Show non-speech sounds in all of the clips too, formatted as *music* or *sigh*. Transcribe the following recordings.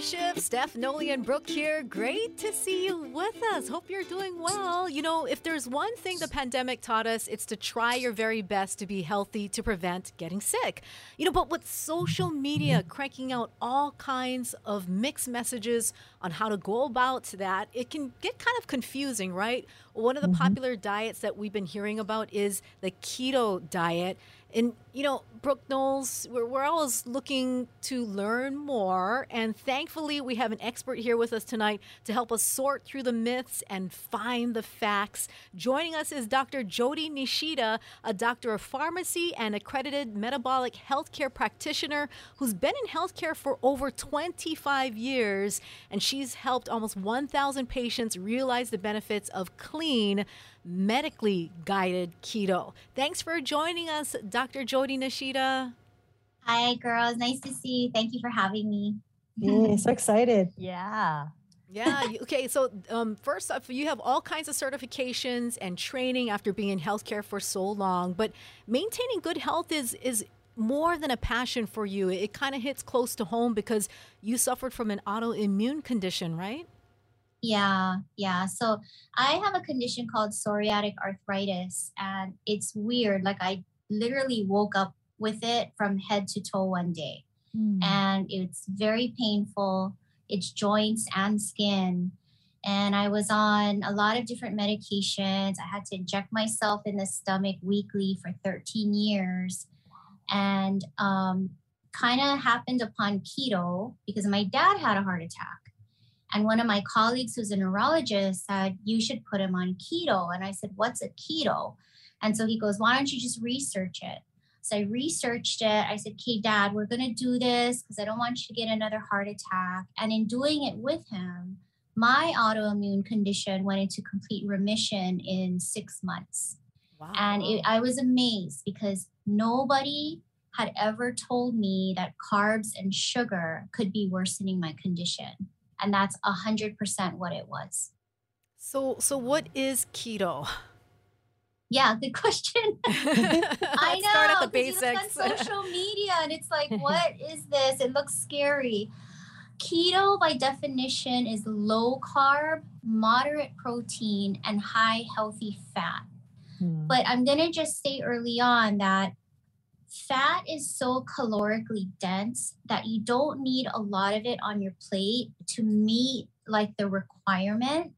Steph, Noli, and Brooke here. Great to see you with us. Hope you're doing well. You know, if there's one thing the pandemic taught us, it's to try your very best to be healthy to prevent getting sick. You know, but with social media cranking out all kinds of mixed messages on how to go about that, it can get kind of confusing, right? One of the mm-hmm. popular diets that we've been hearing about is the keto diet. And, you know, Brooke Knowles, we're, we're always looking to learn more. And thankfully, we have an expert here with us tonight to help us sort through the myths and find the facts. Joining us is Dr. Jody Nishida, a doctor of pharmacy and accredited metabolic healthcare practitioner who's been in healthcare for over 25 years. And she's helped almost 1,000 patients realize the benefits of clean, medically guided keto. Thanks for joining us, Dr. Jody Nishida. Hi, girls. Nice to see you. Thank you for having me. Yeah, so excited. *laughs* Yeah. Yeah. *laughs* okay. So, um, first off, you have all kinds of certifications and training after being in healthcare for so long. But maintaining good health is is more than a passion for you. It kind of hits close to home because you suffered from an autoimmune condition, right? Yeah, yeah. So I have a condition called psoriatic arthritis, and it's weird. Like I literally woke up with it from head to toe one day, and it's very painful. It's joints and skin. And I was on a lot of different medications. I had to inject myself in the stomach weekly for 13 years. And um, kind of happened upon keto because my dad had a heart attack. And one of my colleagues who's a neurologist said, You should put him on keto. And I said, What's a keto? And so he goes, Why don't you just research it? So I researched it. I said, Okay, dad, we're going to do this because I don't want you to get another heart attack. And in doing it with him, my autoimmune condition went into complete remission in six months. Wow. And it, I was amazed because nobody had ever told me that carbs and sugar could be worsening my condition. And that's 100% what it was. so, so what is keto? Yeah, good question. *laughs* *laughs* I know. start at the 'cause you look basics. on *laughs* social media and it's like, what is this? It looks scary. Keto, by definition, is low carb, moderate protein, and high healthy fat. Hmm. But I'm going to just say early on that fat is so calorically dense that you don't need a lot of it on your plate to meet like the requirement.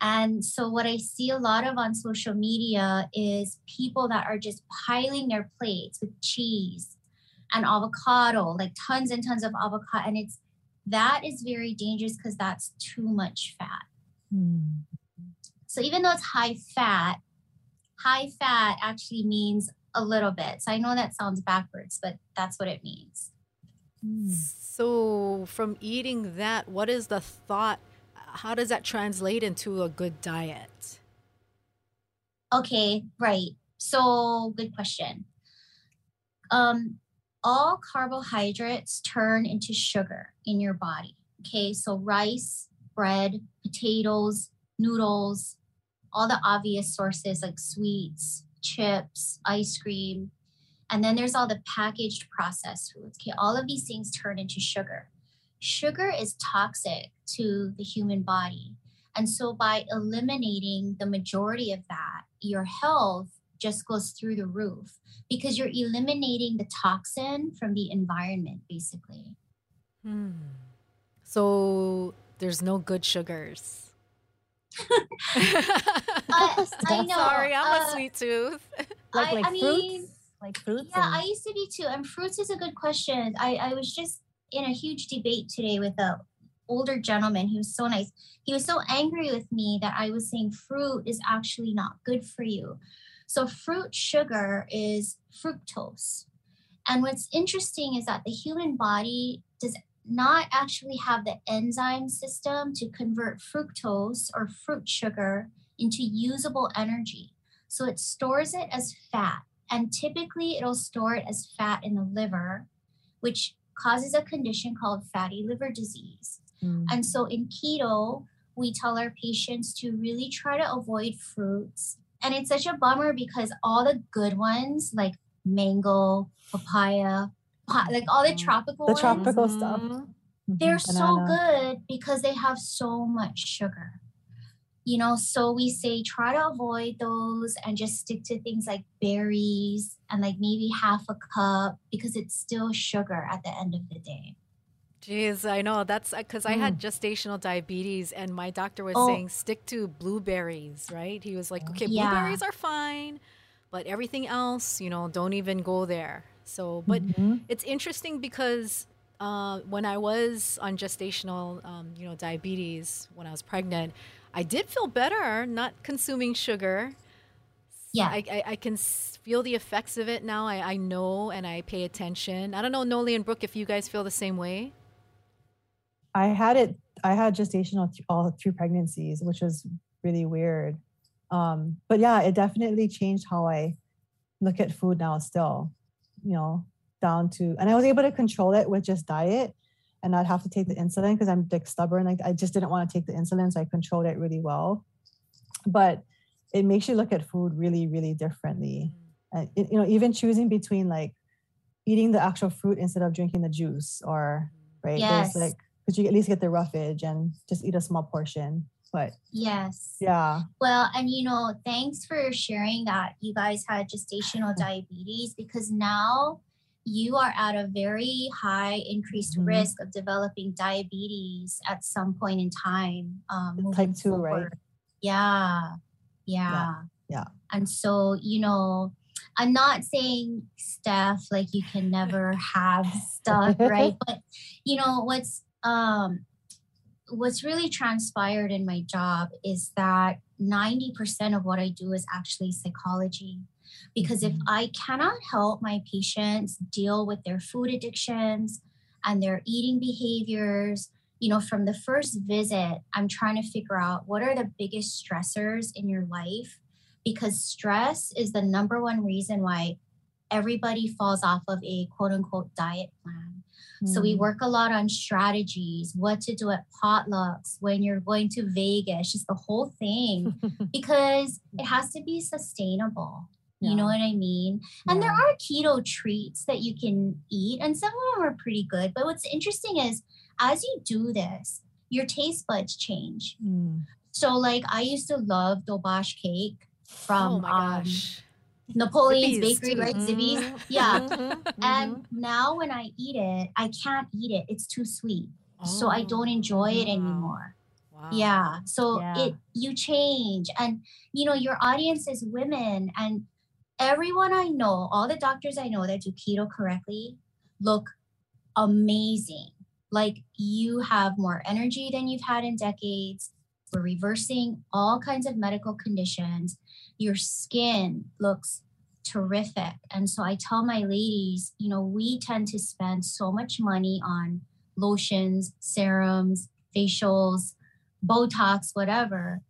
And so, what I see a lot of on social media is people that are just piling their plates with cheese and avocado, like tons and tons of avocado. And it's that is very dangerous because that's too much fat. Hmm. So, even though it's high fat, high fat actually means a little bit. So, I know that sounds backwards, but that's what it means. So, from eating that, what is the thought? How does that translate into a good diet? Okay, right. So, good question. Um, all carbohydrates turn into sugar in your body. Okay, so rice, bread, potatoes, noodles, all the obvious sources like sweets, chips, ice cream. And then there's all the packaged processed foods. Okay, all of these things turn into sugar. Sugar is toxic to the human body. And so by eliminating the majority of that, your health just goes through the roof because you're eliminating the toxin from the environment, basically. Hmm. So there's no good sugars. *laughs* I, I know. Sorry, I'm a uh, sweet tooth. *laughs* Like I- like I mean, fruits, like fruits. Yeah, and- I used to be too. And fruits is a good question. I, I was just in a huge debate today with a older gentleman. He was so nice. He was so angry with me that I was saying fruit is actually not good for you. So fruit sugar is fructose. And what's interesting is that the human body does not actually have the enzyme system to convert fructose or fruit sugar into usable energy. So it stores it as fat and typically it'll store it as fat in the liver, which causes a condition called fatty liver disease. Mm. And so in keto, we tell our patients to really try to avoid fruits. And it's such a bummer because all the good ones, like mango, papaya, pa- like all the Mhm. tropical the ones, tropical stuff. Mhm. Mhm, they're so good because they have so much sugar. You know, so we say try to avoid those and just stick to things like berries and like maybe half a cup because it's still sugar at the end of the day. Jeez, I know. That's because I had gestational diabetes, and my doctor was Oh. saying stick to blueberries, right? He was like, okay, Yeah. blueberries are fine, but everything else, you know, don't even go there. So, but Mhm. it's interesting because uh, when I was on gestational, um, you know, diabetes, when I was pregnant, I did feel better not consuming sugar. Yeah. I, I, I can feel the effects of it now. I, I know and I pay attention. I don't know, Noli and Brooke, if you guys feel the same way. I had it. I had gestational th- all through pregnancies, which was really weird. Um, but yeah, it definitely changed how I look at food now. Still, you know, down to, and I was able to control it with just diet, and not have to take the insulin because I'm like stubborn. Like I just didn't want to take the insulin, so I controlled it really well. But it makes you look at food really, really differently. Mm. And it- you know, even choosing between like eating the actual fruit instead of drinking the juice, or right? Yes. There's like because you at least get the roughage and just eat a small portion. But Yes. yeah, Well, and you know, thanks for sharing that you guys had gestational *laughs* diabetes because now you are at a very high increased Mhm. risk of developing diabetes at some point in time. Um, type 2, right? forward. Yeah, yeah, yeah. And so, you know, I'm not saying stuff like you can never have stuff, *laughs* right? But you know what's um what's really transpired in my job is that 90% of what I do is actually psychology. Because if mm-hmm. I cannot help my patients deal with their food addictions and their eating behaviors, you know, from the first visit, I'm trying to figure out what are the biggest stressors in your life because stress is the number one reason why everybody falls off of a quote unquote diet plan. So we Mm. work a lot on strategies, what to do at potlucks, when you're going to Vegas, just the whole thing, *laughs* because it has to be sustainable. You know what I mean? And there are keto treats that you can eat, and some of them are pretty good. But what's interesting is as you do this, your taste buds change. Mm. So, like, I used to love Dobash cake from oh my um. Napoleon's Zippy's, Bakery, too. right? Mhm, Yeah. mhm, And mhm. now when I eat it, I can't eat it. It's too sweet. So I don't enjoy it Oh, anymore. Wow. Yeah. So Yeah. it you change and you know your audience is women and everyone I know, all the doctors I know that do keto correctly look amazing. Like you have more energy than you've had in decades. We're reversing all kinds of medical conditions. Your skin looks terrific. And so I tell my ladies, you know, we tend to spend so much money on lotions, serums, facials, Botox, whatever.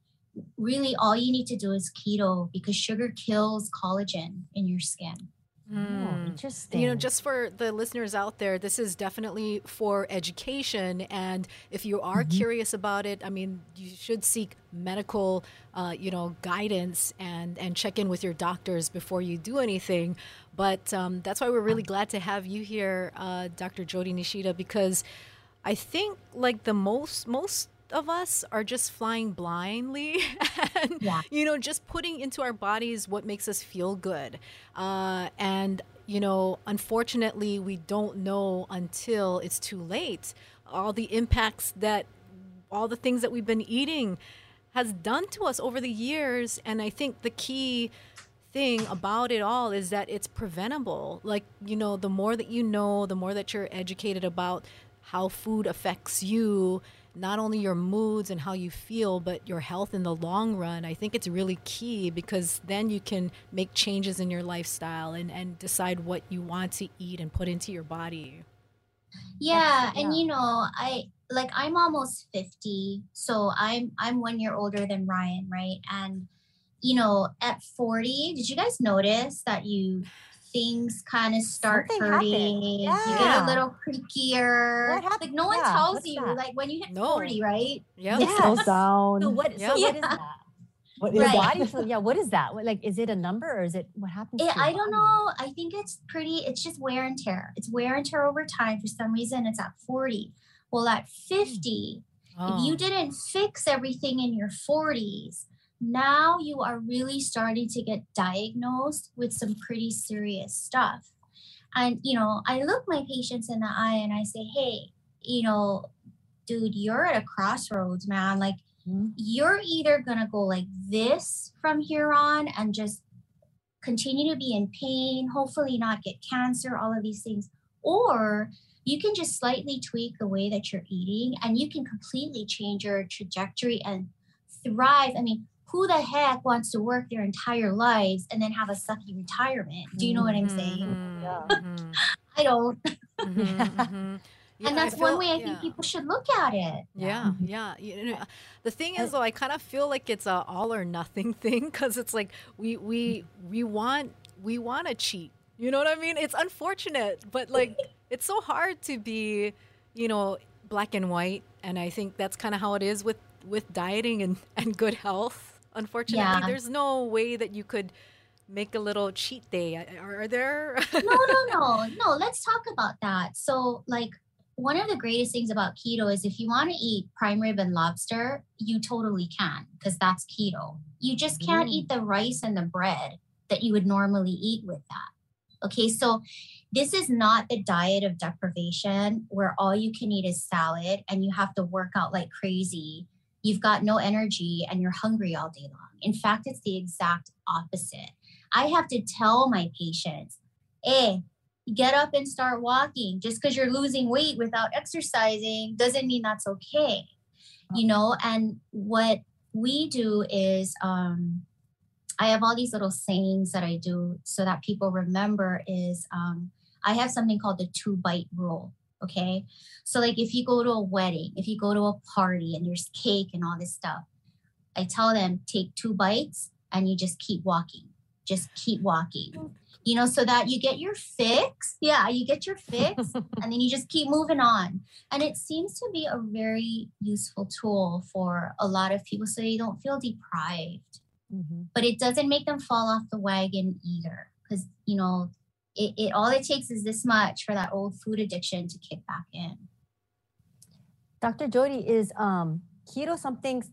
Really, all you need to do is keto because sugar kills collagen in your skin. Oh, Mm. interesting. You know, just for the listeners out there, this is definitely for education. And if you are curious about it, I mean, you should seek medical, uh, you know, guidance and and check in with your doctors before you do anything. But um, that's why we're really glad to have you here, uh, Dr. Jody Nishida, because I think like the most most of us are just flying blindly *laughs* and, Yeah. you know, just putting into our bodies what makes us feel good. Uh, and, you know, unfortunately, we don't know until it's too late all the impacts that all the things that we've been eating has done to us over the years. And I think the key thing about it all is that it's preventable. Like, you know, the more that you know, the more that you're educated about how food affects you, not only your moods and how you feel, but your health in the long run. I think it's really key because then you can make changes in your lifestyle and, and decide what you want to eat and put into your body. yeah That's- and you know i like i'm almost 50 so i'm i'm one year older than ryan right and you know at 40 did you guys notice that you things kind of start Something happened. hurting you get a little creakier What happened? like no one Yeah, tells what's you that? like when you hit No. 40 right Yeah. It slows *laughs* down. So what? Yeah. So what is Yeah. *laughs* that? What Your is Right. that? body feel- yeah. What is that? What, like, is it a number or is it what happens? to it, your i don't body? know i think it's pretty it's just wear and tear it's wear and tear over time for some reason it's at 40 well at hmm. 50 if you Oh. didn't fix everything in your 40s, now you are really starting to get diagnosed with some pretty serious stuff. And, you know, I look my patients in the eye and I say, hey, you know, dude, you're at a crossroads, man. Like, Mhm. you're either going to go like this from here on and just continue to be in pain, hopefully not get cancer, all of these things, or you can just slightly tweak the way that you're eating and you can completely change your trajectory and thrive. I mean, who the heck wants to work their entire lives and then have a sucky retirement? Do you know what I'm saying? Mhm, Yeah. mhm, *laughs* I don't. mhm, mhm. *laughs* Yeah, and I that's one way I yeah. think people should look at it. Yeah, yeah. You know, the thing is, though, I kind of feel like it's a all or nothing *laughs* thing because it's like we we we want we want to cheat. You know what I mean? It's unfortunate, but like it's so hard to be, you know, black and white. And I think that's kind of how it is with with dieting and and good health. Unfortunately, Yeah. there's no way that you could make a little cheat day. Are, are there? no, no, no, no. Let's talk about that. So, like, one of the greatest things about keto is if you want to eat prime rib and lobster, you totally can because that's keto. You just can't Mm. eat the rice and the bread that you would normally eat with that. Okay, so this is not the diet of deprivation where all you can eat is salad and you have to work out like crazy. You've got no energy and you're hungry all day long. In fact, it's the exact opposite. I have to tell my patients, hey, get up and start walking. Just because you're losing weight without exercising doesn't mean that's okay. You know, and what we do is um I have all these little sayings that I do so that people remember is um I have something called the two bite rule. Okay. So like if you go to a wedding, if you go to a party and there's cake and all this stuff, I tell them take two bites and you just keep walking. Just keep walking. You know, so that you get your fix. Yeah, you get your fix *laughs* and then you just keep moving on. And it seems to be a very useful tool for a lot of people so they don't feel deprived. Mhm. But it doesn't make them fall off the wagon either. Because, you know, it, it all it takes is this much for that old food addiction to kick back in. Dr. Jody, is um, keto something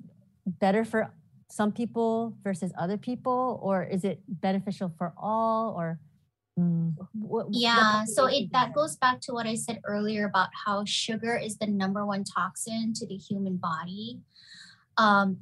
better for some people versus other people, or is it beneficial for all? Or Mm. what, what Yeah, so it that goes back to what I said earlier about how sugar is the number one toxin to the human body. Um,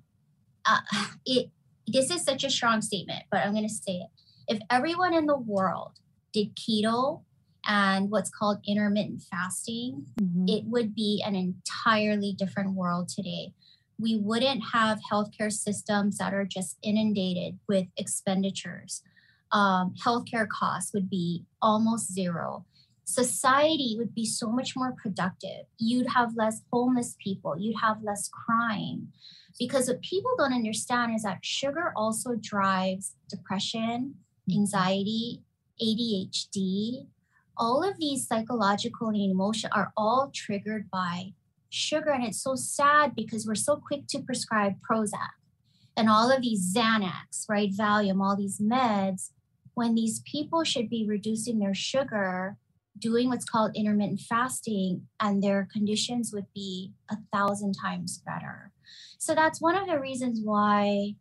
uh, *sighs* it this is such a strong statement, but I'm going to say it. If everyone in the world did keto and what's called intermittent fasting, Mhm. it would be an entirely different world today. We wouldn't have healthcare systems that are just inundated with expenditures. Um, healthcare costs would be almost zero. Society would be so much more productive. You'd have less homeless people, you'd have less crime. Because what people don't understand is that sugar also drives depression, anxiety, ADHD, all of these psychological and emotional are all triggered by sugar and it's so sad because we're so quick to prescribe prozac and all of these xanax right valium all these meds when these people should be reducing their sugar doing what's called intermittent fasting, and their conditions would be a thousand times better. So that's one of the reasons why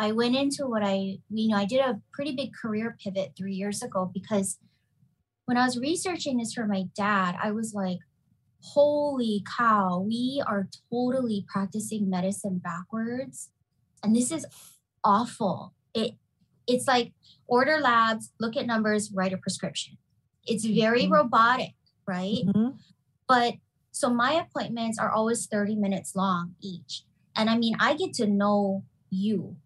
I went into what I, you know, I did a pretty big career pivot three years ago because when I was researching this for my dad, I was like, holy cow, we are totally practicing medicine backwards. And this is awful. It it's like order labs, look at numbers, write a prescription. It's very Mhm. robotic, right? Mhm. But so my appointments are always 30 minutes long each. And I mean, I get to know you.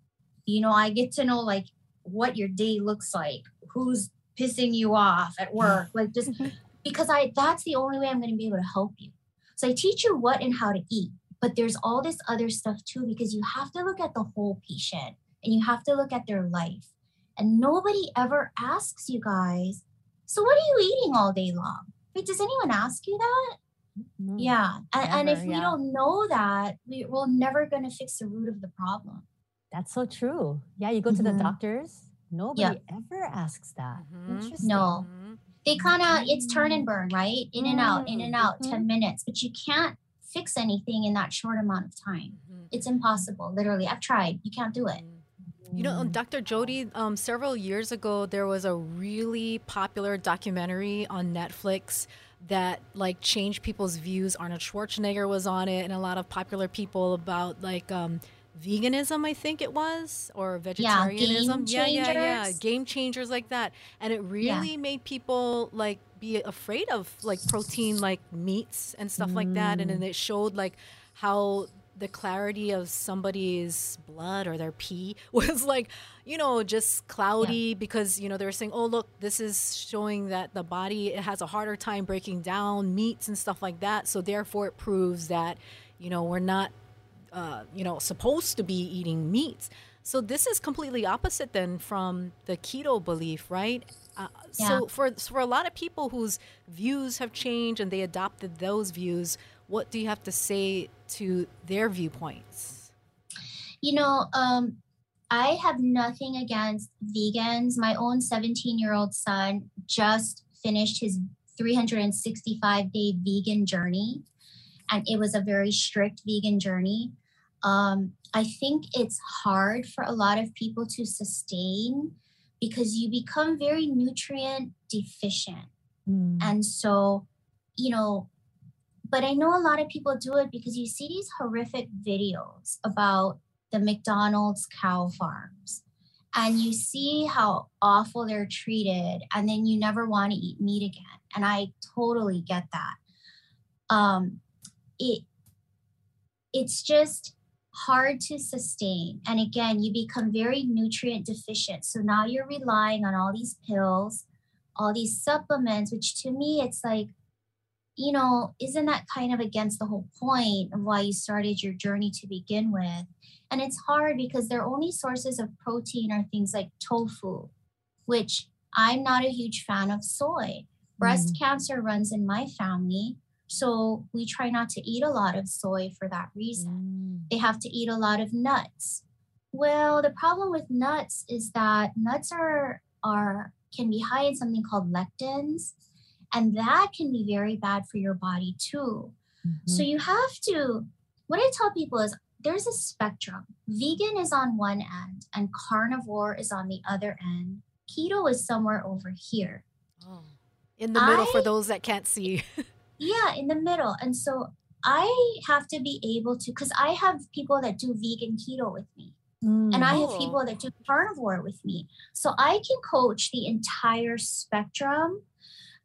You know, I get to know like what your day looks like, who's pissing you off at work, like just because I that's the only way I'm going to be able to help you. So I teach you what and how to eat, but there's all this other stuff too because you have to look at the whole patient and you have to look at their life. And nobody ever asks you guys, so what are you eating all day long? Wait, does anyone ask you that? Mm, Yeah. And, and if Never, we don't know that, we, we're never going to fix the root of the problem. That's so true. Yeah, you go to the Mhm. doctors. Nobody ever asks that. Mhm. Interesting. No. They kind of, it's turn and burn, right? In and out, in Mm, and out, 10 minutes. But you can't fix anything in that short amount of time. Mhm. It's impossible. Literally. I've tried. You can't do it. You know, um, Dr. Jody, um, several years ago, there was a really popular documentary on Netflix that like changed people's views. Arnold Schwarzenegger was on it, and a lot of popular people about like um, veganism, I think it was, or Yeah, vegetarianism. yeah, yeah, yeah, changers. game changers like that, and it really made people like be afraid of like protein, like meats and stuff like that, and then mm. it showed like how the clarity of somebody's blood or their pee *laughs* was like, you know, just cloudy because, you know, they were saying, oh, look, this is showing that the body it has a harder time breaking down meats and stuff like that. So therefore, it proves that, you know, we're not, uh, you know, supposed to be eating meats. So this is completely opposite then from the keto belief, right? Uh, Yeah. So for for a lot of people whose views have changed and they adopted those views, what do you have to say to their viewpoints? You know, um, I have nothing against vegans. My own 17 year old son just finished his 365 day vegan journey, and it was a very strict vegan journey. Um, I think it's hard for a lot of people to sustain because you become very nutrient deficient. Mm. And so, you know, but I know a lot of people do it because you see these horrific videos about the McDonald's cow farms and you see how awful they're treated and then you never want to eat meat again. And I totally get that. Um it it's just hard to sustain. And again, you become very nutrient deficient. So now you're relying on all these pills, all these supplements, which to me, it's like, you know, isn't that kind of against the whole point of why you started your journey to begin with? And it's hard because their only sources of protein are things like tofu, which I'm not a huge fan of soy. Breast mm. cancer runs in my family. So we try not to eat a lot of soy for that reason. Mm. They have to eat a lot of nuts. Well, the problem with nuts is that nuts are are can be high in something called lectins, and that can be very bad for your body too. So Mm-hmm. you have to what I tell people is there's a spectrum. Vegan is on one end and carnivore is on the other end. Keto is somewhere over here. In the middle for those that can't see. *laughs* Yeah, in the middle. And so I have to be able to, because I have people that do vegan keto with me, Mm. and I have people that do carnivore with me. So I can coach the entire spectrum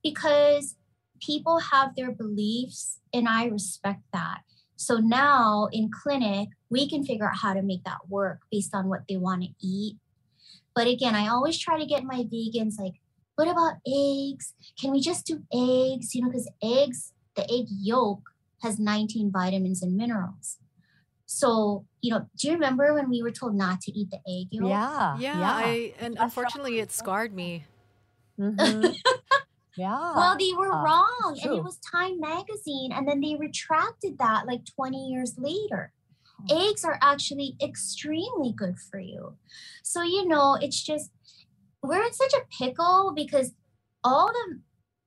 because people have their beliefs, and I respect that. So now in clinic, we can figure out how to make that work based on what they want to eat. But again, I always try to get my vegans like, what about eggs? Can we just do eggs? You know, because eggs, the egg yolk has 19 vitamins and minerals. So, you know, do you remember when we were told not to eat the egg yolk? Yeah. yeah, I and unfortunately it scarred me. Mhm. *laughs* yeah. Well, they were Ah, wrong. it's And it was Time magazine. And then they retracted that like 20 years later. Eggs are actually extremely good for you. So, you know, it's just, we're in such a pickle because all the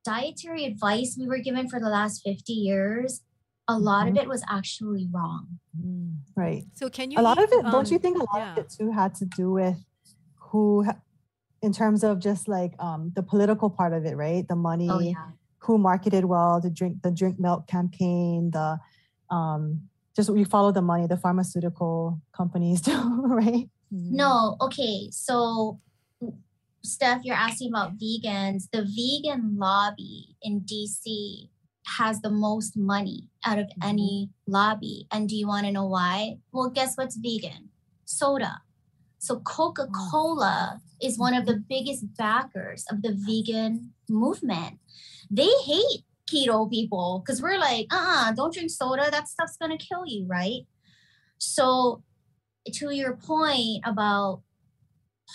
dietary advice we were given for the last 50 years, a lot Mm-hmm. of it was actually wrong. Right. So can you a lot eat, of it, don't you um, think a lot yeah. of it too had to do with who, in terms of just like um, the political part of it, right? The money, Oh, yeah. who marketed well, the drink, the drink milk campaign, the um, just we follow the money, the pharmaceutical companies *laughs* do, right? No, okay. So, Steph, you're asking about vegans. The vegan lobby in DC has the most money out of any lobby. And do you want to know why? Well, guess what's vegan? Soda. So, Coca Cola is one of the biggest backers of the vegan movement. They hate keto people because we're like, uh uh-uh, don't drink soda. That stuff's going to kill you, right? So, to your point about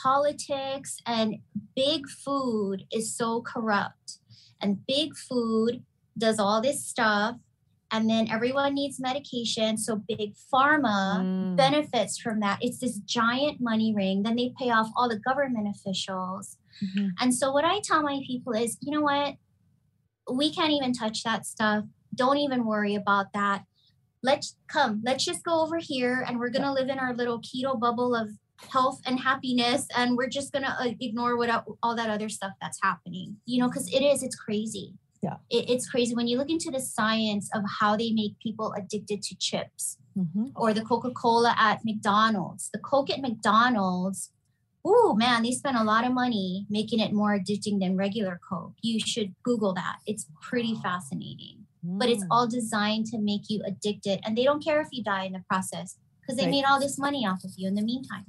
politics and big food is so corrupt. And big food does all this stuff and then everyone needs medication so big pharma Mm. benefits from that. It's this giant money ring then they pay off all the government officials. Mhm. and so what i tell my people is you know what? We can't even touch that stuff. Don't even worry about that. Let's come let's just go over here and we're gonna live in our little keto bubble of health and happiness and we're just gonna uh, ignore what el- all that other stuff that's happening you know because it is it's crazy Yeah. it, it's crazy when you look into the science of how they make people addicted to chips Mhm. or the coca-cola at mcdonald's the coke at mcdonald's oh man, they spend a lot of money making it more addicting than regular Coke. You should Google that. It's pretty fascinating. But it's Mm. all designed to make you addicted. And they don't care if you die in the process because they Right. made all this money off of you in the meantime.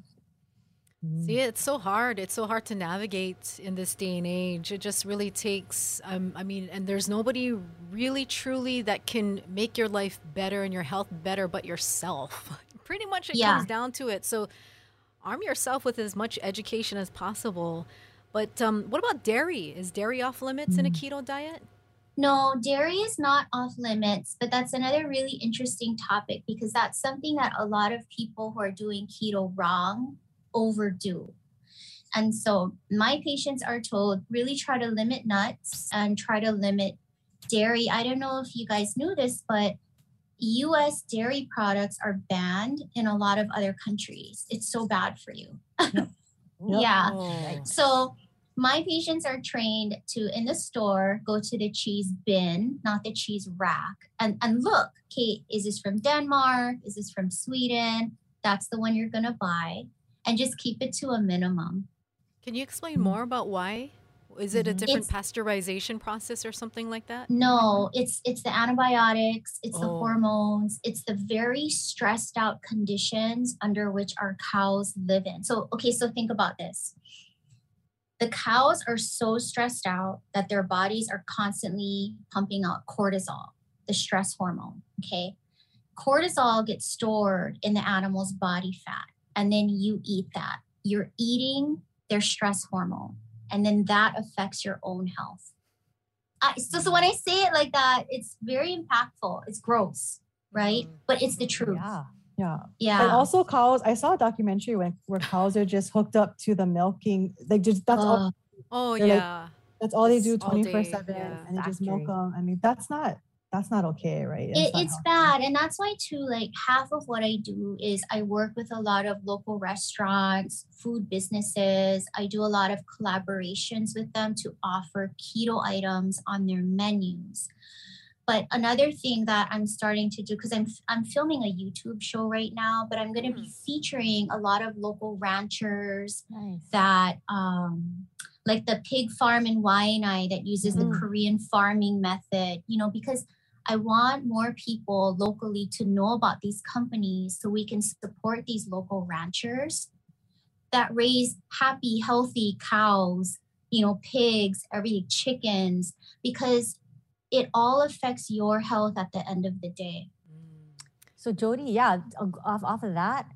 See, it's so hard. It's so hard to navigate in this day and age. It just really takes, um, I mean, and there's nobody really truly that can make your life better and your health better but yourself. *laughs* Pretty much it Yeah. comes down to it. So arm yourself with as much education as possible. But um, what about dairy? Is dairy off limits in a keto diet? No, dairy is not off limits, but that's another really interesting topic because that's something that a lot of people who are doing keto wrong overdo. And so my patients are told really try to limit nuts and try to limit dairy. I don't know if you guys knew this, but US dairy products are banned in a lot of other countries. It's so bad for you. *laughs* Yeah. So my patients are trained to in the store go to the cheese bin, not the cheese rack, and and look, Kate, is this from Denmark? Is this from Sweden? That's the one you're gonna buy, and just keep it to a minimum. Can you explain more about why? Is it a Mhm. different It's- pasteurization process or something like that? No, it's it's the antibiotics, it's the Oh. hormones, it's the very stressed out conditions under which our cows live in. So okay, so think about this. The cows are so stressed out that their bodies are constantly pumping out cortisol, the stress hormone, okay? Cortisol gets stored in the animal's body fat and then you eat that. You're eating their stress hormone and then that affects your own health. I, so, so when I say it like that, it's very impactful. It's gross, right? Mhm. But it's the truth. Yeah. Yeah. Yeah. And also cows, I saw a documentary when where cows are just hooked up to the milking. Like just that's all Oh, They're like- yeah. that's all they do All day, 24 7 yeah. and they just milk them. I mean, that's not that's not okay, right? it, it's bad and that's why too like half of what i do is i work with a lot of local restaurants food businesses i do a lot of collaborations with them to offer keto items on their menus but another thing that i'm starting to do because i'm i'm filming a youtube show right now but i'm going to be featuring a lot of local ranchers Nice. that um like the pig farm in Waianae that uses the Mm. Korean farming method, you know, because I want more people locally to know about these companies so we can support these local ranchers that raise happy, healthy cows, you know, pigs, everything, chickens, because it all affects your health at the end of the day. So Jody, yeah, off off of that,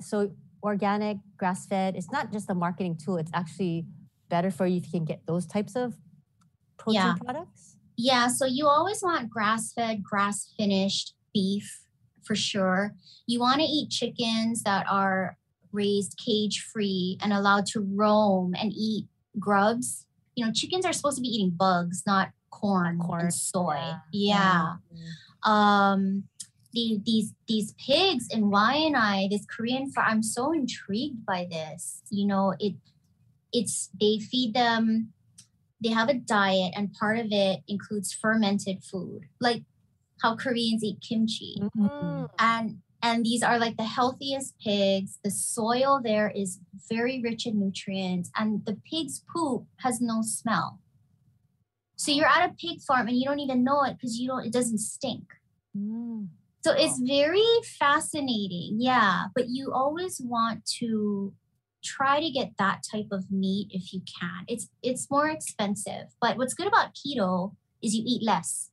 so organic, grass fed, it's not just a marketing tool. It's actually better for you if you can get those types of protein Yeah. products. Yeah, so you always want grass fed, grass finished beef for sure. You want to eat chickens that are raised cage free and allowed to roam and eat grubs. You know, chickens are supposed to be eating bugs, not corn, corn, and soy. yeah. Yeah. Um the, these these pigs in Waianae, this Korean farm, I'm so intrigued by this. You know, it it's they feed them they have a diet and part of it includes fermented food like how koreans eat kimchi. Mm. and and these are like the healthiest pigs. The soil there is very rich in nutrients and the pig's poop has no smell. So you're at a pig farm and you don't even know it because you don't it doesn't stink. Mm. so it's very fascinating yeah but you always want to try to get that type of meat if you can it's it's more expensive but what's good about keto is you eat less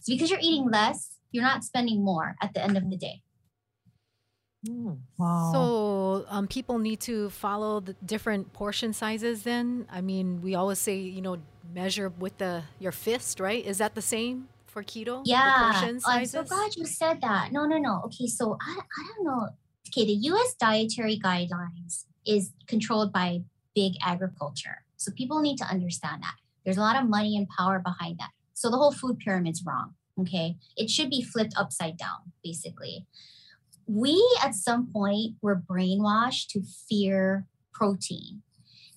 so because you're eating less you're not spending more at the end of the day Mm. Wow. So um, people need to follow the different portion sizes. Then I mean, we always say you know measure with the your fist, right? Is that the same for keto? Yeah. portion Oh, I'm so glad you said that. No, no, no. Okay, so I, I don't know. Okay, the US dietary guidelines is controlled by big agriculture. So people need to understand that. There's a lot of money and power behind that. So the whole food pyramid's wrong. Okay. It should be flipped upside down, basically. We at some point were brainwashed to fear protein.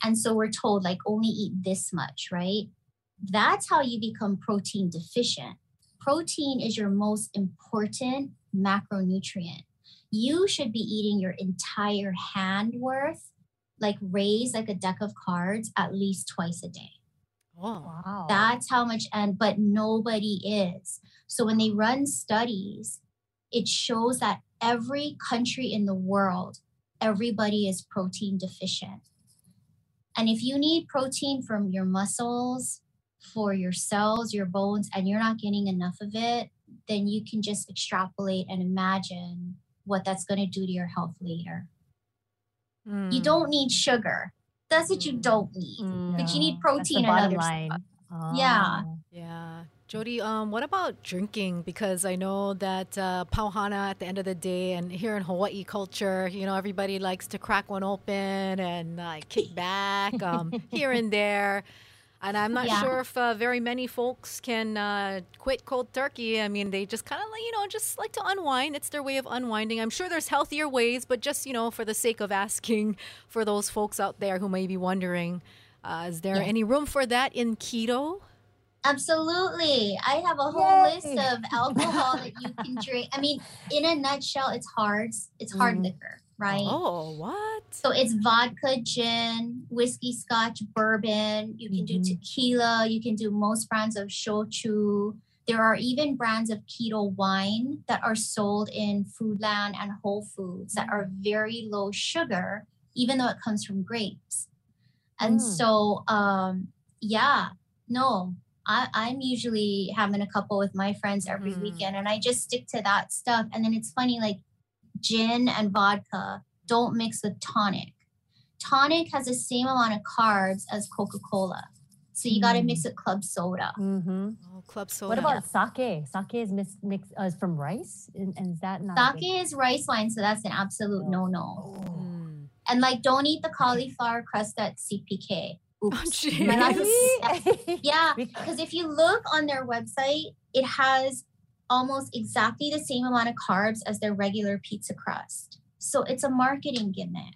And so we're told like only eat this much, right? That's how you become protein deficient protein is your most important macronutrient. You should be eating your entire hand worth, like raise like a deck of cards at least twice a day. Oh, Wow. That's how much, and but nobody is. So when they run studies, it shows that every country in the world, everybody is protein deficient. And if you need protein from your muscles, for your cells, your bones, and you're not getting enough of it, then you can just extrapolate and imagine what that's going to do to your health later. You Mm. don't need sugar. That's what you don't need. But you need protein and other line. stuff. Yeah. Oh. Yeah. Jody, um, what about drinking? Because I know that uh, pauhana at the end of the day, and here in Hawaii culture, you know, everybody likes to crack one open and like kick back um, here and *laughs* there. And I'm not Yeah. sure if uh, very many folks can uh, quit cold turkey. I mean, they just kind of, like, you know, just like to unwind. It's their way of unwinding. I'm sure there's healthier ways, but just, you know, for the sake of asking *laughs* for those folks out there who may be wondering, uh, is there Yeah. any room for that in keto? Absolutely. I have a whole Yay. list of alcohol that you can drink. I mean, in a nutshell, it's hard. It's hard Mm. liquor, right? Oh, what? So it's vodka, gin, whiskey, scotch, bourbon. You can do Mhm. tequila. You can do most brands of shochu. There are even brands of keto wine that are sold in Foodland and Whole Foods that are very low sugar, even though it comes from grapes. And Mm. so, um, yeah, no, I, I'm usually having a couple with my friends every Mhm. weekend, and I just stick to that stuff. And then it's funny, like gin and vodka don't mix with tonic. Tonic has the same amount of carbs as Coca Cola. So you got to mix with club soda. Mm-hmm. Oh, club soda. What about sake? Sake is mix, mix uh, is from rice, and, and is that not? Sake big- is rice wine, so that's an absolute Oh. no no. Mm. And like, don't eat the cauliflower crust at CPK. Oops. Oh, My yeah, *laughs* because if you look on their website, it has almost exactly the same amount of carbs as their regular pizza crust. So it's a marketing gimmick.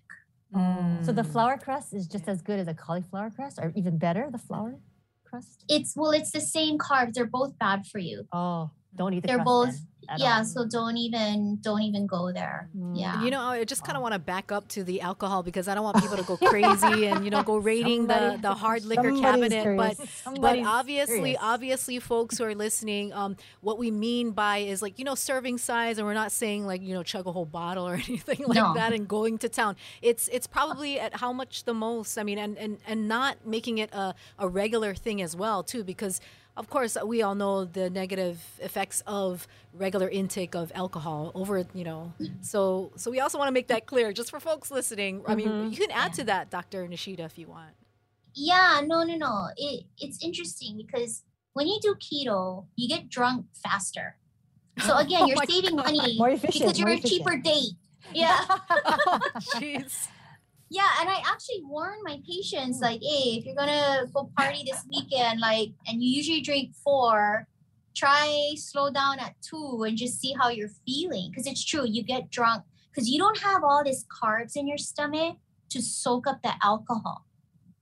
So the Mm. flour crust is just as good as a cauliflower crust, or even better, the flour crust. It's well, it's the same carbs. They're both bad for you. Oh, don't eat the They're crust both- then, at yeah, all. so don't even don't even go there. Mm. Yeah. You know, I just kind of want to back up to the alcohol because I don't want people to go crazy *laughs* and you know go raiding the, Somebody- the hard liquor cabinet. But curious. but Somebody's obviously, curious. obviously, folks who are listening, um, what we mean by is like you know serving size, and we're not saying like you know chug a whole bottle or *laughs* anything like No. that and going to town. It's it's probably at how much the most. I mean, and and and not making it a a regular thing as well too, because of course we all know the negative effects of regular intake of alcohol over you know so so we also want to make that clear just for folks listening i mean Mhm. you can add to that dr nishida if you want Yeah, no, no, no. It it's interesting because when you do keto, you get drunk faster. So *laughs* again, Oh you're my saving God. money More efficient, because you're more a cheaper efficient. date. *laughs* Yeah. jeez Yeah, and I actually warn my patients like, hey, if you're gonna go party this weekend, like, and you usually drink four, try slow down at two and just see how you're feeling. Because it's true, you get drunk because you don't have all these carbs in your stomach to soak up the alcohol.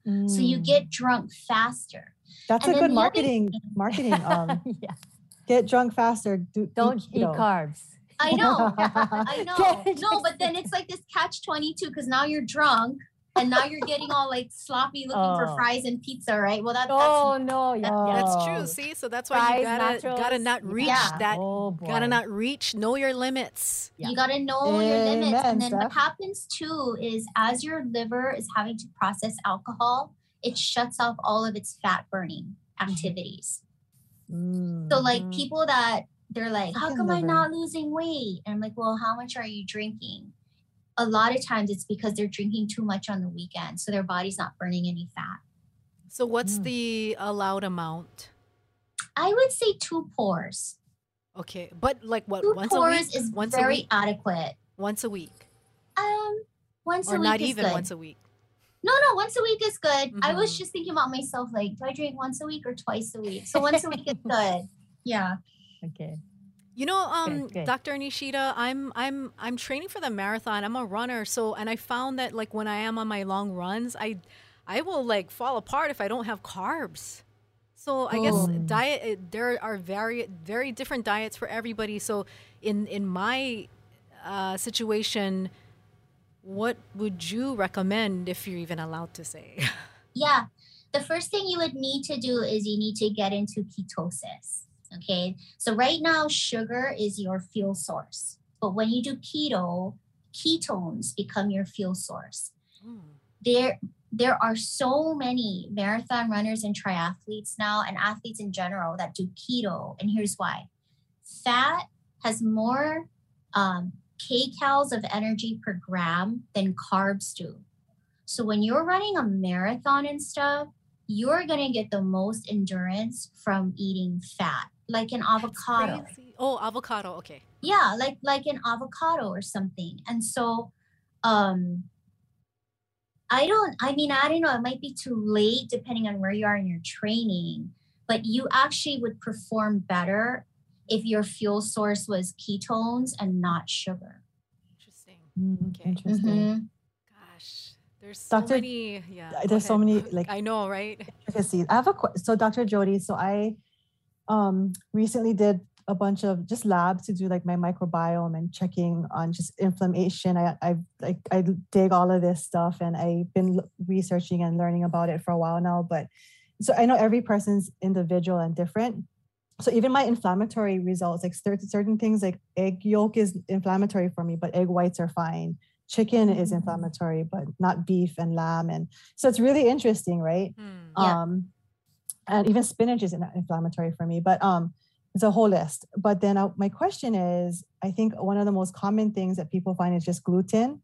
So you Mm. get drunk faster. That's and a good the other marketing thing- *laughs* marketing. Um, *laughs* yeah. get drunk faster. Do, Don't eat keto. carbs. I know, I *laughs* know. No, but then it's like this catch 22 because now you're drunk and now you're getting all like sloppy looking for Oh. fries and pizza, right? Well, that, Oh that's no, yeah, That's Oh. true. See, so that's why you gotta gotta not reach Yeah. that. Oh. Gotta not reach. Know your limits. Yeah. You got to know your limits. And then what happens too is as your liver is having to process alcohol, it shuts off all of its fat burning activities. Mm. So, like Mhm. people that they're like, how Fucking come I'm not losing weight? And I'm like, well, how much are you drinking? A lot of times it's because they're drinking too much on the weekend. So their body's not burning any fat. So what's Mm. the allowed amount? I would say two pours. Okay, but like what? Two once a pours week. is once a very week. adequate. Once a week, Um, once a or week not is even good. once a week. No, no, once a week is good. I was Mhm. just thinking about myself, like, do I drink once a week or twice a week? So once a week is *laughs* good. Yeah. Okay. You know, um, good. Dr. Nishida, I'm I'm I'm training for the marathon. I'm a runner, so and I found that like when I am on my long runs, I I will like fall apart if I don't have carbs. So I guess Oh. diet it- there are very very different diets for everybody. So in in my uh, situation, what would you recommend if you're even allowed to say? *laughs* Yeah. The first thing you would need to do is you need to get into ketosis. Okay. So right now, sugar is your fuel source. But when you do keto, ketones become your fuel source. There, there are so many marathon runners and triathletes now, and athletes in general that do keto. And here's why fat has more um, kcals of energy per gram than carbs do. So when you're running a marathon and stuff, you're going to get the most endurance from eating fat, like an avocado. Crazy. Oh, avocado. Okay. Yeah, like like an avocado or something. And so um I don't I mean I don't know, it might be too late depending on where you are in your training, but you actually would perform better if your fuel source was ketones and not sugar. Interesting. Mm, Okay. Interesting. Mhm. Gosh, there's so Doctor- many. Yeah. there's so many, *laughs* like- I know, right? intricacies. I have a que- so Dr. Jody. So I um recently did a bunch of just labs to do like my microbiome and checking on just inflammation. I I like I dig all of this stuff and I've been researching and learning about it for a while now. But so I know every person's individual and different. So even my inflammatory results, like certain certain things like egg yolk is inflammatory for me, but egg whites are fine. Chicken is Mhm. inflammatory, but not beef and lamb. And so it's really interesting, right? Hmm. Yeah. um and even spinach is in- inflammatory for me but um it's a whole list but then uh, my question is i think one of the most common things that people find is just gluten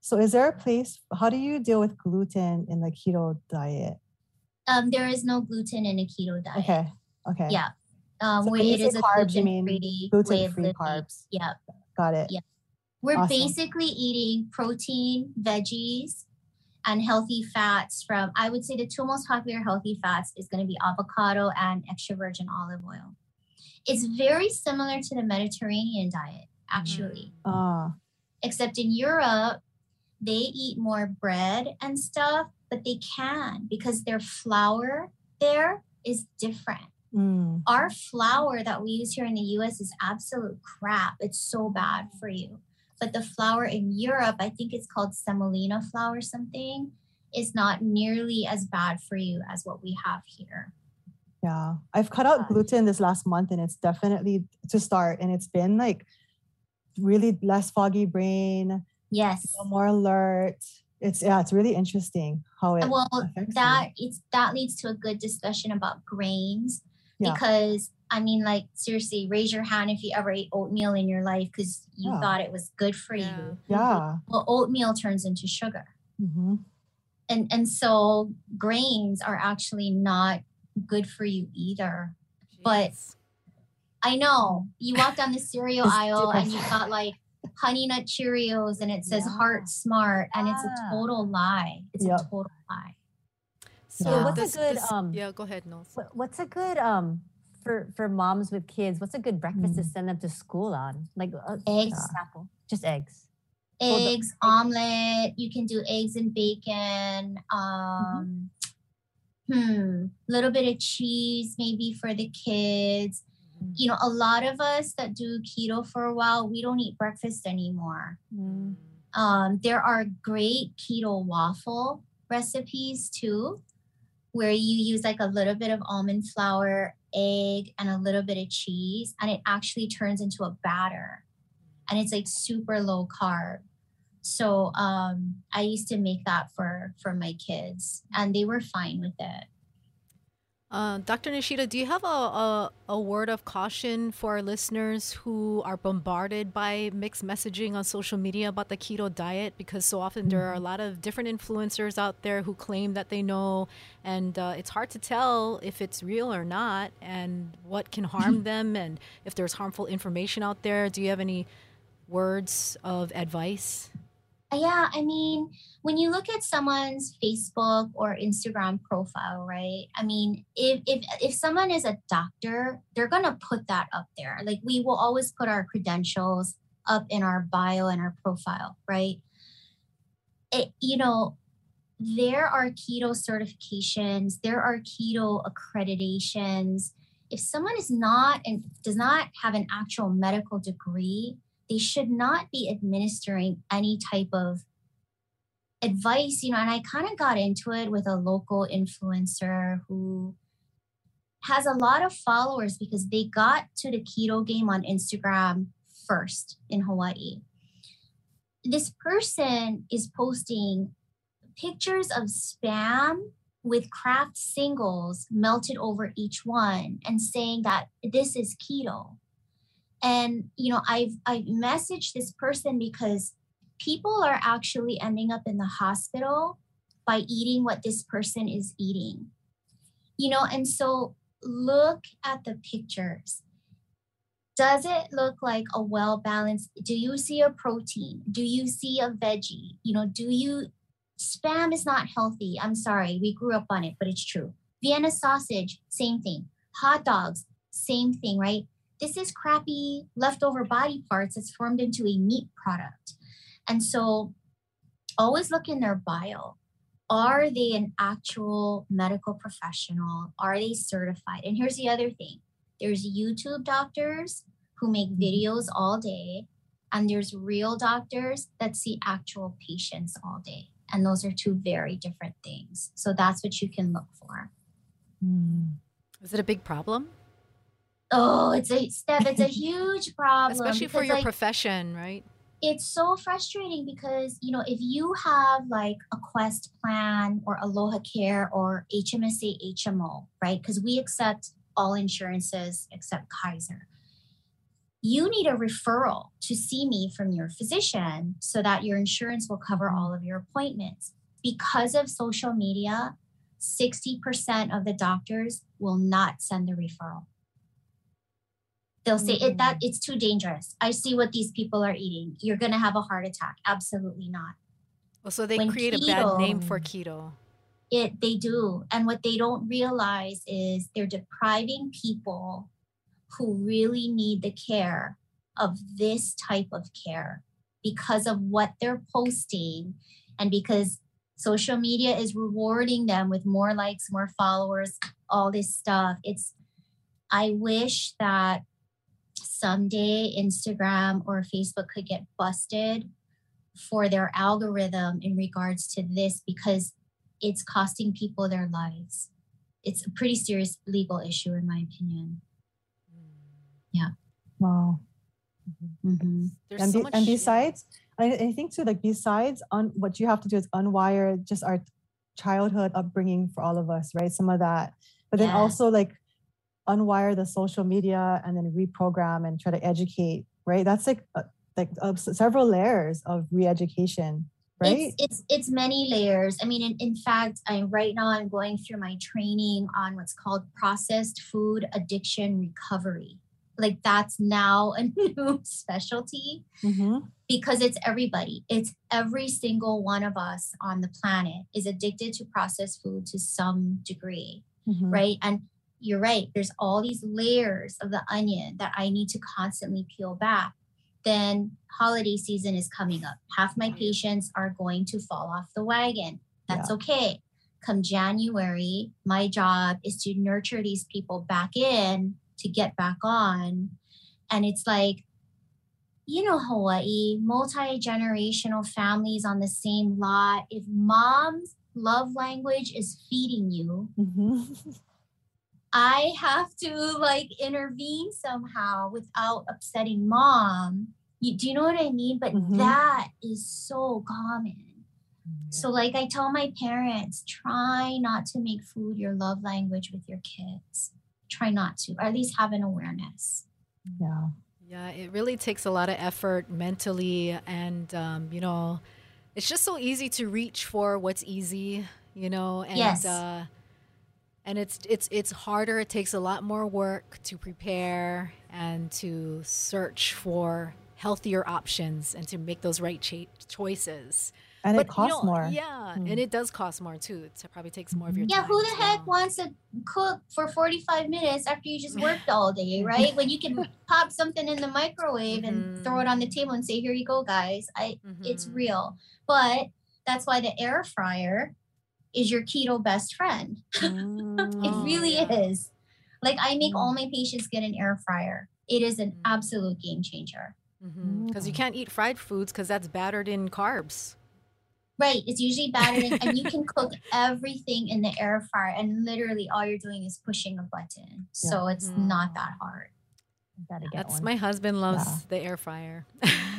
so is there a place how do you deal with gluten in the keto diet Um there is no gluten in a keto diet. okay okay Yeah. Um So where it is a carbs, you mean gluten-free way of gluten-free carbs Yeah. got it Yeah. We're Awesome. basically eating protein, veggies, and healthy fats from, I would say the two most popular healthy fats is going to be avocado and extra virgin olive oil. It's very similar to the Mediterranean diet, actually, ah except in Europe, they eat more bread and stuff, but they can because their flour there is different mm, our flour that we use here in the US is absolute crap. It's so bad for you. But the flour in Europe, I think it's called semolina flour or something, is not nearly as bad for you as what we have here. yeah i've cut out gluten this last month and it's definitely to start and it's been like really less foggy brain Yes. more alert. It's yeah, it's really interesting how it Well, you. that it's that leads to a good discussion about grains Yeah. because I mean, like seriously, raise your hand if you ever ate oatmeal in your life because you Yeah. thought it was good for Yeah. you. yeah. Well, oatmeal turns into sugar. Mm-hmm. and and so grains are actually not good for you either but i know you walk down the cereal *laughs* It's aisle and you've got like honey nut Cheerios and it says heart smart and it's a total lie. It's Yep. a total lie. So Yeah. What's a good, this- um, yeah, go ahead, Nils. What's a good um for for moms with kids? What's a good breakfast to Mm. send them to school on? Like uh, Eggs. just eggs. Well, the- Eggs, omelet, you can do eggs and bacon. Mm-hmm. Um hmm, little bit of cheese maybe for the kids. Mm. You know, a lot of us that do keto for a while, we don't eat breakfast anymore. Mm. Um, there are great keto waffle recipes too, where you use like a little bit of almond flour, egg, and a little bit of cheese, and it actually turns into a batter. And it's like super low carb. So um, I used to make that for for my kids, and they were fine with it. Uh, Dr. Nishida, do you have a, a, a word of caution for our listeners who are bombarded by mixed messaging on social media about the keto diet? Because so often there are a lot of different influencers out there who claim that they know, and uh, it's hard to tell if it's real or not and what can harm *laughs* them and if there's harmful information out there. Do you have any words of advice? Yeah, I mean, when you look at someone's Facebook or Instagram profile, right? I mean, if if if someone is a doctor, they're gonna put that up there. Like we will always put our credentials up in our bio and our profile, right? It, you know, there are keto certifications, there are keto accreditations. If someone is not and does not have an actual medical degree, they should not be administering any type of advice, you know. And I kind of got into it with a local influencer who has a lot of followers because they got to the keto game on Instagram first in Hawaii. This person is posting pictures of spam with Kraft Singles melted over each one and saying that this is keto and you know i've i've messaged this person because people are actually ending up in the hospital by eating what this person is eating. You know and so look at the pictures. Does it look like a well balanced do you see a protein? Do you see a veggie? You know do you spam is not healthy. I'm sorry we grew up on it but it's true. Vienna sausage same thing. Hot dogs same thing right this is crappy leftover body parts that's formed into a meat product. And so always look in their bio. Are they an actual medical professional? Are they certified? And here's the other thing there's YouTube doctors who make mm-hmm. videos all day, and there's real doctors that see actual patients all day. And those are two very different things. So that's what you can look for. Hmm. Is it a big problem? Oh, it's a step. It's a *laughs* huge problem, Especially for your like, profession, right? it's so frustrating because you know if you have like a quest plan or AlohaCare or hmsa hmo right because we accept all insurances except kaiser you need a referral to see me from your physician so that your insurance will cover all of your appointments because of social media 60% of the doctors will not send the referral they'll say it that mm-hmm. it's too dangerous. I see what these people are eating. You're going to have a heart attack. Absolutely not. Well, so they when create a bad name for keto. it they do. And what they don't realize is they're depriving people who really need the care of this type of care because of what they're posting and because social media is rewarding them with more likes more followers all this stuff. It's i wish that someday instagram or facebook could get busted for their algorithm in regards to this because it's costing people their lives. It's a pretty serious legal issue, in my opinion. Yeah. Wow. Mm-hmm. There's and, so be- much. and besides, I, I think too, like besides on what you have to do is unwire just our childhood upbringing for all of us, right? Some of that, but then Yeah. also like unwire the social media and then reprogram and try to educate, right? That's like uh, like uh, several layers of re-education, right? It's, it's it's many layers. I mean, in, in fact, I right now I'm going through my training on what's called processed food addiction recovery. Like that's now a *laughs* new specialty. mm-hmm. because it's everybody. It's every single one of us on the planet is addicted to processed food to some degree, Mhm. right? And you're right. There's all these layers of the onion that I need to constantly peel back. Then holiday season is coming up. Half my patients are going to fall off the wagon. That's okay. Come January, my job is to nurture these people back in to get back on. And it's like, you know, Hawaii, multi generational families on the same lot. If mom's love language is feeding you, Mhm. *laughs* I have to like intervene somehow without upsetting mom. You, do you know what I mean? But Mhm. that is so common. So, like I tell my parents, try not to make food your love language with your kids. Try not to, or at least have an awareness. Yeah. Yeah, it really takes a lot of effort mentally, and um, you know, it's just so easy to reach for what's easy, you know, and Yes. uh, and it's it's it's harder. It takes a lot more work to prepare and to search for healthier options and to make those right cha- choices. And it But, you costs know, more. Yeah, Mm. and it does cost more too. It probably takes more of your Yeah, time. who the as heck well. wants to cook for 45 minutes after you just worked all day, *laughs* right? when you can *laughs* pop something in the microwave and throw it on the table and say, here you go, guys. I it's Mhm. real. But that's why the air fryer is your keto best friend. *laughs* Mm. It Oh, really yeah. is. Like I make Mm. all my patients get an air fryer. It is an Mm. absolute game changer. Because you Mm. can't eat fried foods because that's battered in carbs. Right. It's usually battered in, and you *laughs* can cook everything in the air fryer. And literally all you're doing is pushing a button. So it's Mhm. not that hard. Gotta get That's one. my husband loves Yeah. the air fryer. *laughs*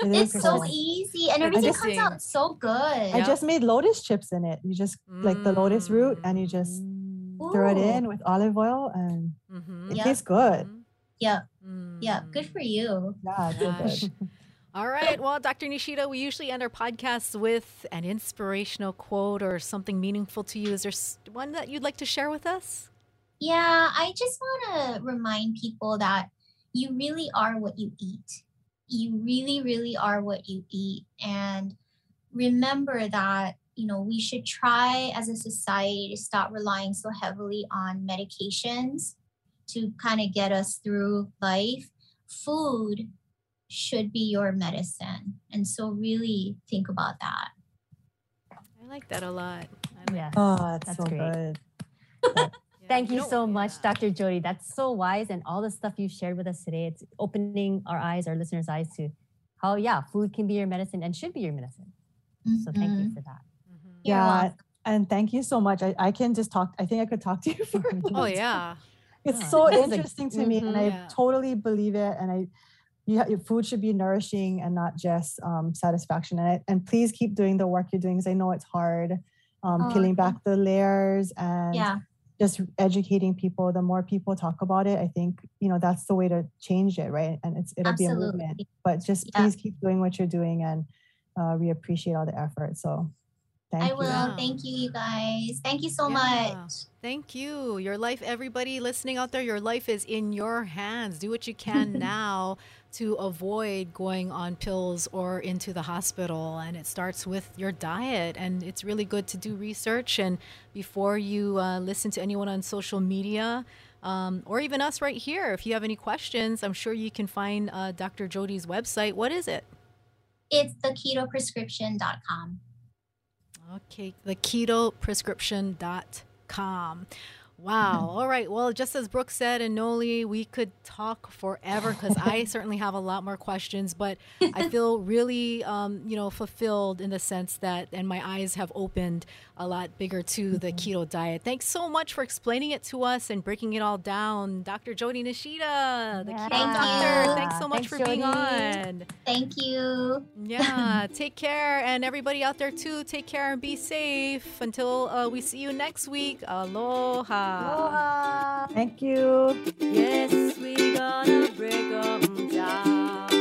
It It's so easy and It's everything just- comes out so good. I Yeah. just made lotus chips in it. You just like the lotus root and you just throw it in with olive oil and Mhm. it Yeah. tastes good. Mhm. Yeah. Mm. Yeah. Good for you. Yeah, so good. All right. Well, Dr. Nishida, we usually end our podcasts with an inspirational quote or something meaningful to you. Is there one that you'd like to share with us? Yeah, I just want to remind people that you really are what you eat. You really, really are what you eat. And remember that, you know, we should try as a society to stop relying so heavily on medications to kind of get us through life. Food should be your medicine. And so, really think about that. I like that a lot. I like Yes. Oh, it's That's so great. good. *laughs* Yeah, Thank you know- so much, yeah. Dr. Jody. That's so wise, and all the stuff you've shared with us today. It's opening our eyes, our listeners' eyes to how, yeah, food can be your medicine and should be your medicine. So thank you Mhm. for that. Mhm. Yeah. And thank you so much. I, I can just talk. I think I could talk to you *laughs* for a *laughs* Oh, long yeah. It's Yeah. so This is a- interesting to me, and Mhm. I Yeah. totally believe it. And I, you, ha- your food should be nourishing and not just um, satisfaction. And I, and please keep doing the work you're doing because I know it's hard. Um, Oh, peeling thank back the layers and Yeah. Just educating people. The more people talk about it, I think you know that's the way to change it, right? And it's it'll be a movement. But just Yeah. please keep doing what you're doing, and uh, we appreciate all the effort. So, thank I you. will. Yeah. Thank you, you guys. Thank you so Yeah. much. Thank you. Your life, everybody listening out there, your life is in your hands. Do what you can *laughs* now to avoid going on pills or into the hospital. And it starts with your diet. And it's really good to do research. And before you uh, listen to anyone on social media, um, or even us right here, if you have any questions, I'm sure you can find uh, Dr. Jody's website. What is it? It's theketoprescription.com. Okay, the ketoprescription.com. Wow. All right. Well, just as Brooke said and Noli, we could talk forever because I *laughs* certainly have a lot more questions, but I feel really, um, you know, fulfilled in the sense that, and my eyes have opened a lot bigger to the keto diet. Thanks so much for explaining it to us and breaking it all down. Dr. Jody Nishida, the keto Thank doctor. you. Thanks so much Thanks, for being on. Thank you. Yeah, *laughs* take care. And everybody out there too, take care and be safe. Until uh, we see you next week. Aloha. Aloha. Thank you. Yes, we gonna break 'em down.